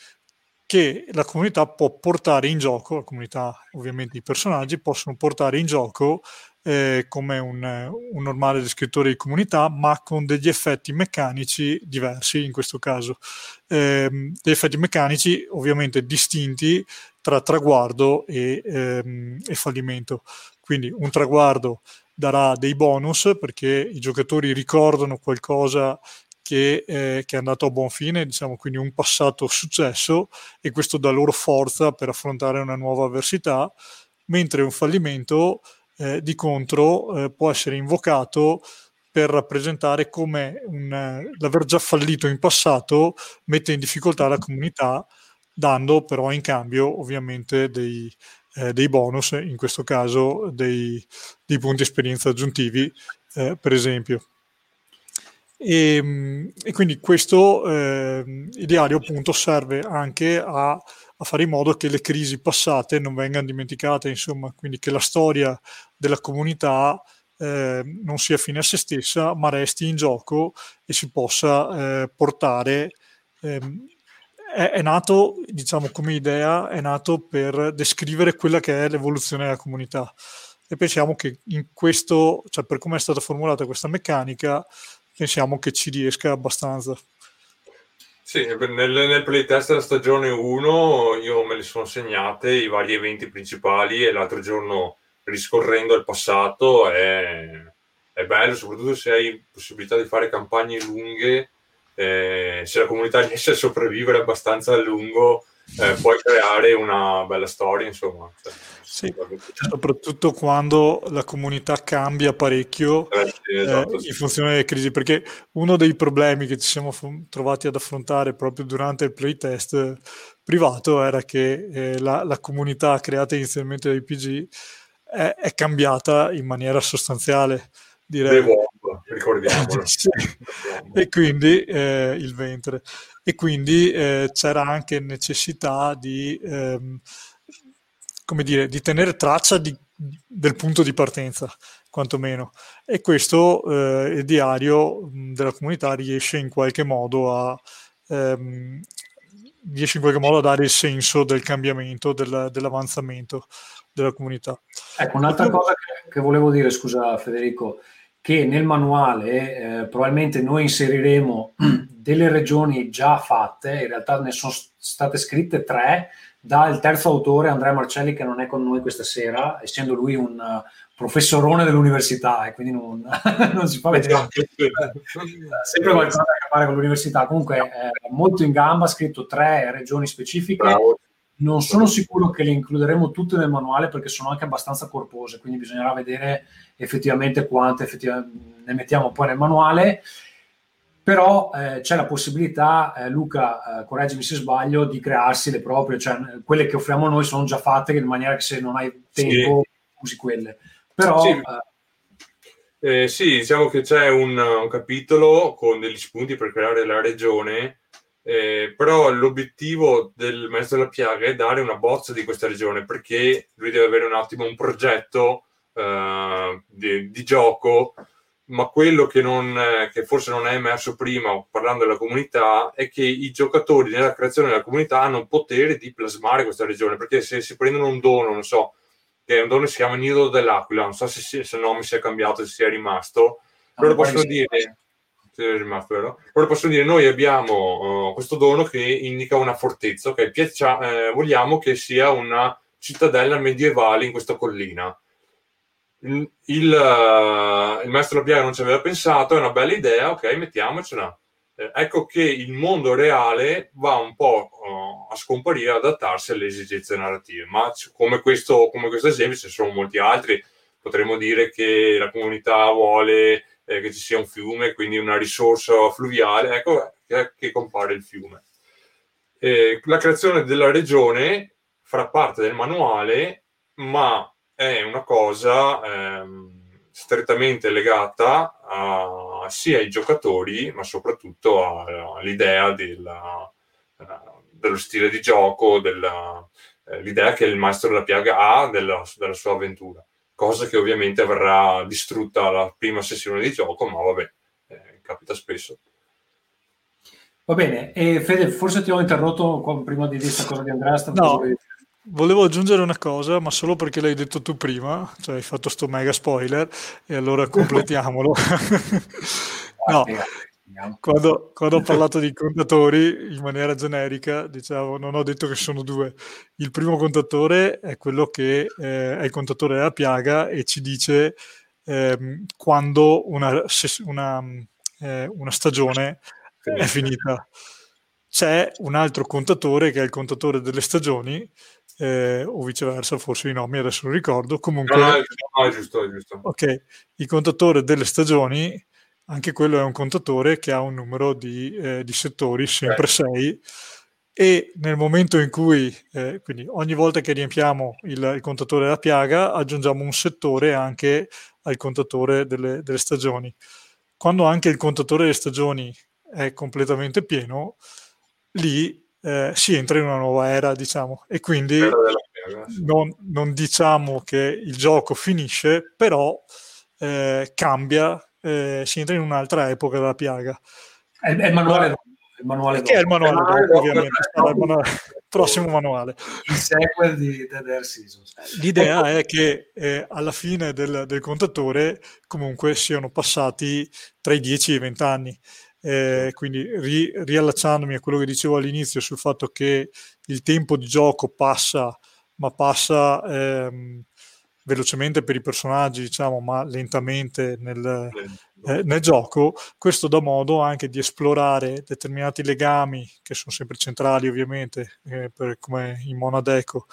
che la comunità può portare in gioco, la comunità ovviamente i personaggi possono portare in gioco eh, come un, un, normale descrittore di comunità, ma con degli effetti meccanici diversi in questo caso. Eh, effetti meccanici ovviamente distinti tra traguardo e, ehm, e fallimento. Quindi un traguardo darà dei bonus perché i giocatori ricordano qualcosa che, eh, che, è andato a buon fine, diciamo quindi un passato successo e questo dà loro forza per affrontare una nuova avversità, mentre un fallimento eh, di contro eh, può essere invocato per rappresentare come un, l'aver già fallito in passato mette in difficoltà la comunità, dando però in cambio ovviamente dei, eh, dei bonus, in questo caso dei, dei punti esperienza aggiuntivi, eh, per esempio. E, ehm, e quindi questo eh, ideario appunto serve anche a, a, fare in modo che le crisi passate non vengano dimenticate, insomma, quindi che la storia della comunità eh, non sia fine a se stessa, ma resti in gioco e si possa eh, portare. Ehm, è, è, nato, diciamo, come idea, è nato per descrivere quella che è l'evoluzione della comunità. E pensiamo che in questo, cioè per come è stata formulata questa meccanica, pensiamo che ci riesca abbastanza. Sì, nel, nel playtest della stagione 1 io me li sono segnate i vari eventi principali e l'altro giorno riscorrendo il passato è, è bello, soprattutto se hai possibilità di fare campagne lunghe eh, se la comunità riesce a sopravvivere abbastanza a lungo, eh, puoi creare una bella storia, insomma. Cioè, sì, soprattutto quando la comunità cambia parecchio eh, sì, esatto, sì. in funzione delle crisi, perché uno dei problemi che ci siamo f- trovati ad affrontare proprio durante il playtest privato era che eh, la, la, comunità creata inizialmente dai PG è, è cambiata in maniera sostanziale direi. Womb, ricordiamolo. sì. E quindi eh, il ventre. E quindi eh, c'era anche necessità di, ehm, come dire, di tenere traccia di, del punto di partenza, quantomeno. E questo eh, il diario della comunità riesce in qualche modo a... Ehm, riesce in qualche modo a dare il senso del cambiamento, del, dell'avanzamento della comunità. Ecco, un'altra cosa che, che, volevo dire, scusa Federico, che nel manuale eh, probabilmente noi inseriremo delle regioni già fatte, in realtà ne sono state scritte tre dal terzo autore Andrea Marcelli che non è con noi questa sera, essendo lui un uh, professorone dell'università e quindi non, non si fa vedere sempre qualcosa a che fare con l'università. Comunque è molto in gamba, ha scritto tre regioni specifiche. Bravo. Non sono sicuro che le includeremo tutte nel manuale perché sono anche abbastanza corpose, quindi bisognerà vedere effettivamente quante effettivamente ne mettiamo poi nel manuale. Però eh, c'è la possibilità, eh, Luca, eh, correggimi se sbaglio, di crearsi le proprie, cioè quelle che offriamo noi sono già fatte in maniera che se non hai tempo sì. usi quelle. Però sì. Eh, eh, sì, diciamo che c'è un, un, capitolo con degli spunti per creare la regione eh, però l'obiettivo del maestro della piaga è dare una bozza di questa regione perché lui deve avere un attimo un progetto eh, di, di, gioco ma quello che, non, che, forse non è emerso prima parlando della comunità è che i giocatori nella creazione della comunità hanno il potere di plasmare questa regione perché se si prendono un dono non so che un dono che si chiama Nido dell'Aquila non so se, se il nome si è cambiato se sia rimasto loro possono dire è rimasto, vero? Ora posso dire, noi abbiamo uh, questo dono che indica una fortezza, ok? Piaccia, eh, vogliamo che sia una cittadella medievale in questa collina. Il, il, il maestro Labiaga non ci aveva pensato, è una bella idea, ok, mettiamocela. Eh, ecco che il mondo reale va un po' uh, a scomparire, adattarsi alle esigenze narrative, ma come questo, come questo esempio ci sono molti altri. Potremmo dire che la comunità vuole eh, che ci sia un fiume, quindi una risorsa fluviale, ecco che, compare il fiume. Eh, la creazione della regione farà parte del manuale, ma è una cosa ehm, strettamente legata a, sia ai giocatori, ma soprattutto a, all'idea della, uh, dello stile di gioco, della, uh, l'idea che il maestro della piaga ha della, della sua avventura cosa che ovviamente verrà distrutta alla prima sessione di gioco, ma vabbè, eh, capita spesso. Va bene, e Fede, forse ti ho interrotto prima di dire questa cosa di Andrea. No, volevo aggiungere una cosa, ma solo perché l'hai detto tu prima, cioè hai fatto sto mega spoiler, e allora completiamolo. no, quando, quando, ho parlato di contatori in maniera generica, diciamo, non ho detto che sono due. Il primo contatore è quello che eh, è il contatore della piaga e ci dice eh, quando una, una, eh, una stagione è finita. C'è un altro contatore che è il contatore delle stagioni, eh, o viceversa, forse i nomi adesso non ricordo. Comunque, no, no, è giusto, è giusto. Ok, il contatore delle stagioni anche quello è un contatore che ha un numero di, eh, di settori, sempre 6, e nel momento in cui, eh, quindi ogni volta che riempiamo il, il, contatore della piaga, aggiungiamo un settore anche al contatore delle, delle stagioni. Quando anche il contatore delle stagioni è completamente pieno, lì eh, si entra in una nuova era, diciamo, e quindi non, non, diciamo che il gioco finisce, però eh, cambia eh, si entra in un'altra epoca della piaga. È, è il manuale il manuale Che è il manuale manuale dopo, dopo, ovviamente, sarà il manuale- prossimo manuale. il sequel di Dead Air Seasons. L'idea è che eh, alla fine del, del contatore comunque siano passati tra i 10 e i 20 anni. Eh, quindi ri- riallacciandomi a quello che dicevo all'inizio sul fatto che il tempo di gioco passa, ma passa ehm, velocemente per i personaggi, diciamo, ma lentamente nel, eh, nel gioco, questo dà modo anche di esplorare determinati legami che sono sempre centrali ovviamente, eh, per, come in Monadeco,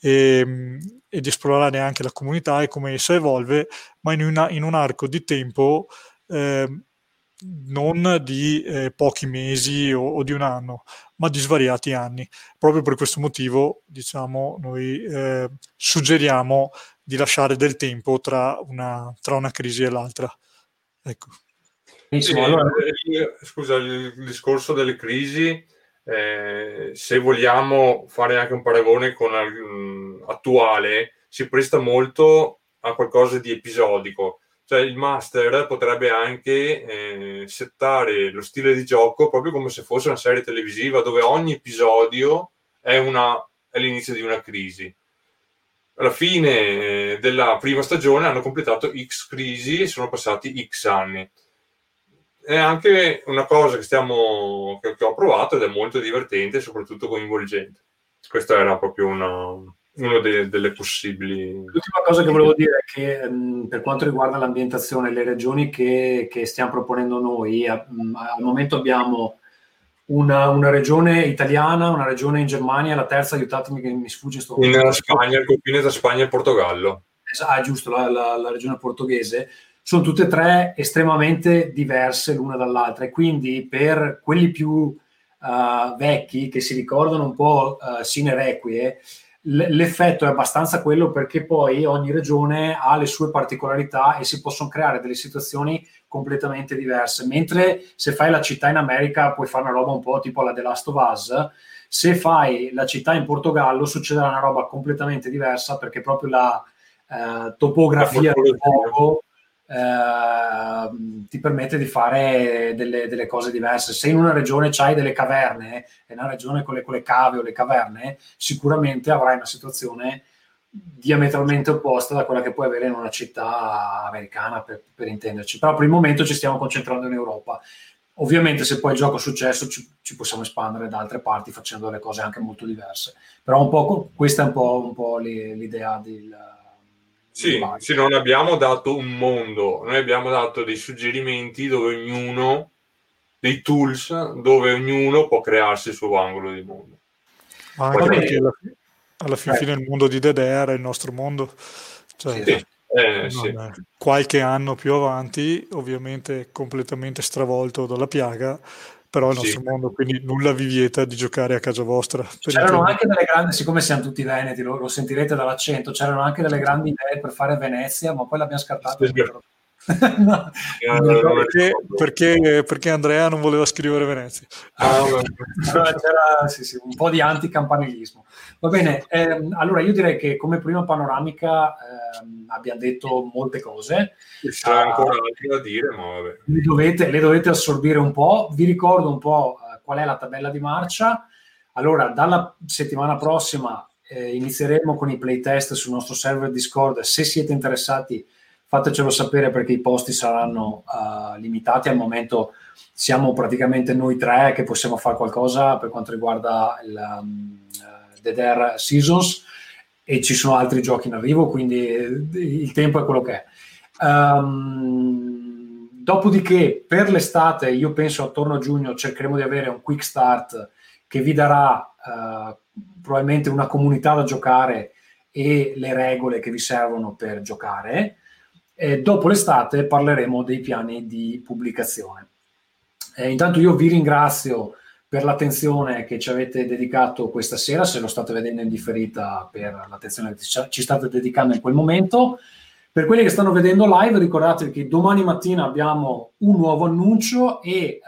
e, e di esplorare anche la comunità e come essa evolve, ma in, una- in un arco di tempo eh, non di eh, pochi mesi o, o di un anno, ma di svariati anni. Proprio per questo motivo, diciamo, noi eh, suggeriamo di lasciare del tempo tra una, tra una crisi e l'altra. Ecco. Benissimo, Sì, allora, eh, scusa, il discorso delle crisi, eh, se vogliamo fare anche un paragone con mm, attuale, si presta molto a qualcosa di episodico. Cioè il master potrebbe anche eh, settare lo stile di gioco proprio come se fosse una serie televisiva dove ogni episodio è, una- è l'inizio di una crisi. Alla fine eh, della prima stagione hanno completato X crisi e sono passati X anni è anche una cosa che, stiamo, che, che ho provato ed è molto divertente e soprattutto coinvolgente. Questa era proprio una, una de- delle possibili. L'ultima cosa che volevo dire è che mh, per quanto riguarda l'ambientazione, le regioni che, che stiamo proponendo noi, a- mh, al momento abbiamo una, una regione italiana, una regione in Germania, la terza, aiutatemi che mi sfugge sto In Spagna, il confine tra Spagna e Portogallo. Ah, giusto, la, la- la regione portoghese, sono tutte e tre estremamente diverse l'una dall'altra e quindi per quelli più eh, vecchi che si ricordano un po' uh, Sine Requie, l'effetto è abbastanza quello perché poi ogni regione ha le sue particolarità e si possono creare delle situazioni completamente diverse. Mentre se fai la città in America puoi fare una roba un po' tipo la The Last of Us, se fai la città in Portogallo succederà una roba completamente diversa perché proprio la eh, topografia del luogo eh, ti permette di fare delle, delle cose diverse. Se in una regione c'hai delle caverne, e una regione con le, con le cave o le caverne, sicuramente avrai una situazione diametralmente opposta da quella che puoi avere in una città americana, per, per intenderci. Però per il momento ci stiamo concentrando in Europa. Ovviamente se poi il gioco è successo ci, ci possiamo espandere da altre parti facendo delle cose anche molto diverse. Però un po', questa è un po', un po' li- l'idea del... Sì, sì, non abbiamo dato un mondo, noi abbiamo dato dei suggerimenti dove ognuno, dei tools dove ognuno può crearsi il suo angolo di mondo. Ma anche bene. perché alla, alla fin Eh. fine il mondo di Dedera è il nostro mondo. Cioè, Sì, eh, sì. qualche anno più avanti, ovviamente completamente stravolto dalla piaga, però il Sì. nostro mondo, quindi nulla vi vieta di giocare a casa vostra. C'erano anche delle grandi, siccome siamo tutti veneti, lo, lo sentirete dall'accento, c'erano anche delle grandi idee per fare Venezia, ma poi l'abbiamo scartato. Sì. No. Eh, ricordo Perché, perché- perché Andrea non voleva scrivere Venezia. Ah, c'era sì, sì, un po' di anticampanilismo. Va bene, ehm, allora io direi che come prima panoramica ehm, abbiamo detto molte cose, Ci sarà ancora altro da dire, ma vabbè. le dovete, le dovete assorbire un po'. Vi ricordo un po' eh, qual è la tabella di marcia. Allora, dalla settimana prossima eh, inizieremo con i playtest sul nostro server Discord. Se siete interessati, fatecelo sapere perché i posti saranno eh, limitati. Al momento siamo praticamente noi tre che possiamo fare qualcosa per quanto riguarda il um, Dead Air Seasons e ci sono altri giochi in arrivo, quindi eh, il tempo è quello che è. Ehm, dopodiché, per l'estate, io penso attorno a giugno cercheremo di avere un quick start che vi darà eh, probabilmente una comunità da giocare e le regole che vi servono per giocare. E dopo l'estate parleremo dei piani di pubblicazione. Eh, intanto io vi ringrazio per l'attenzione che ci avete dedicato questa sera, se lo state vedendo in differita per l'attenzione che ci- state dedicando in quel momento. Per quelli che stanno vedendo live, ricordatevi che domani mattina abbiamo un nuovo annuncio e eh,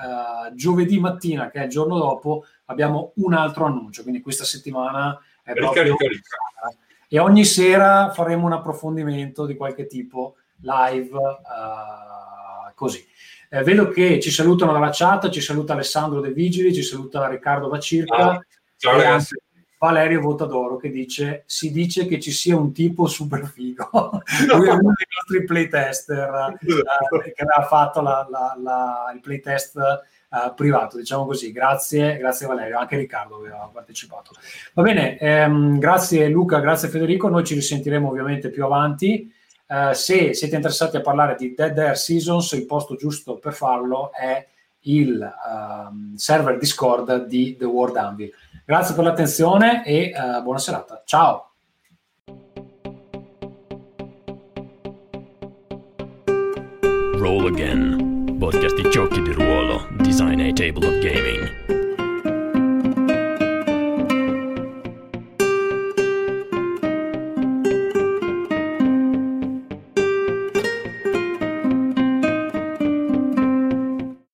giovedì mattina, che è il giorno dopo, abbiamo un altro annuncio. Quindi questa settimana è Ricca, proprio ricca, ricca. e ogni sera faremo un approfondimento di qualche tipo live eh, così. Eh, vedo che ci salutano dalla chat, ci saluta Alessandro De Vigili, ci saluta Riccardo Vacirca. Ah, ciao. Ragazzi. Valerio Votadoro che dice si dice che ci sia un tipo super figo. Lui è uno dei nostri playtester eh, che aveva fatto la, la, la, il playtest eh, privato diciamo così. Grazie, grazie Valerio. Anche Riccardo aveva partecipato. Va bene ehm, grazie Luca grazie Federico. Noi ci risentiremo ovviamente più avanti eh, se siete interessati a parlare di Dead Air Seasons il posto giusto per farlo è il um, server Discord di The World Anvil Grazie per l'attenzione e uh, buona serata. Ciao. Roll Again, podcast di giochi di ruolo, design a table of gaming.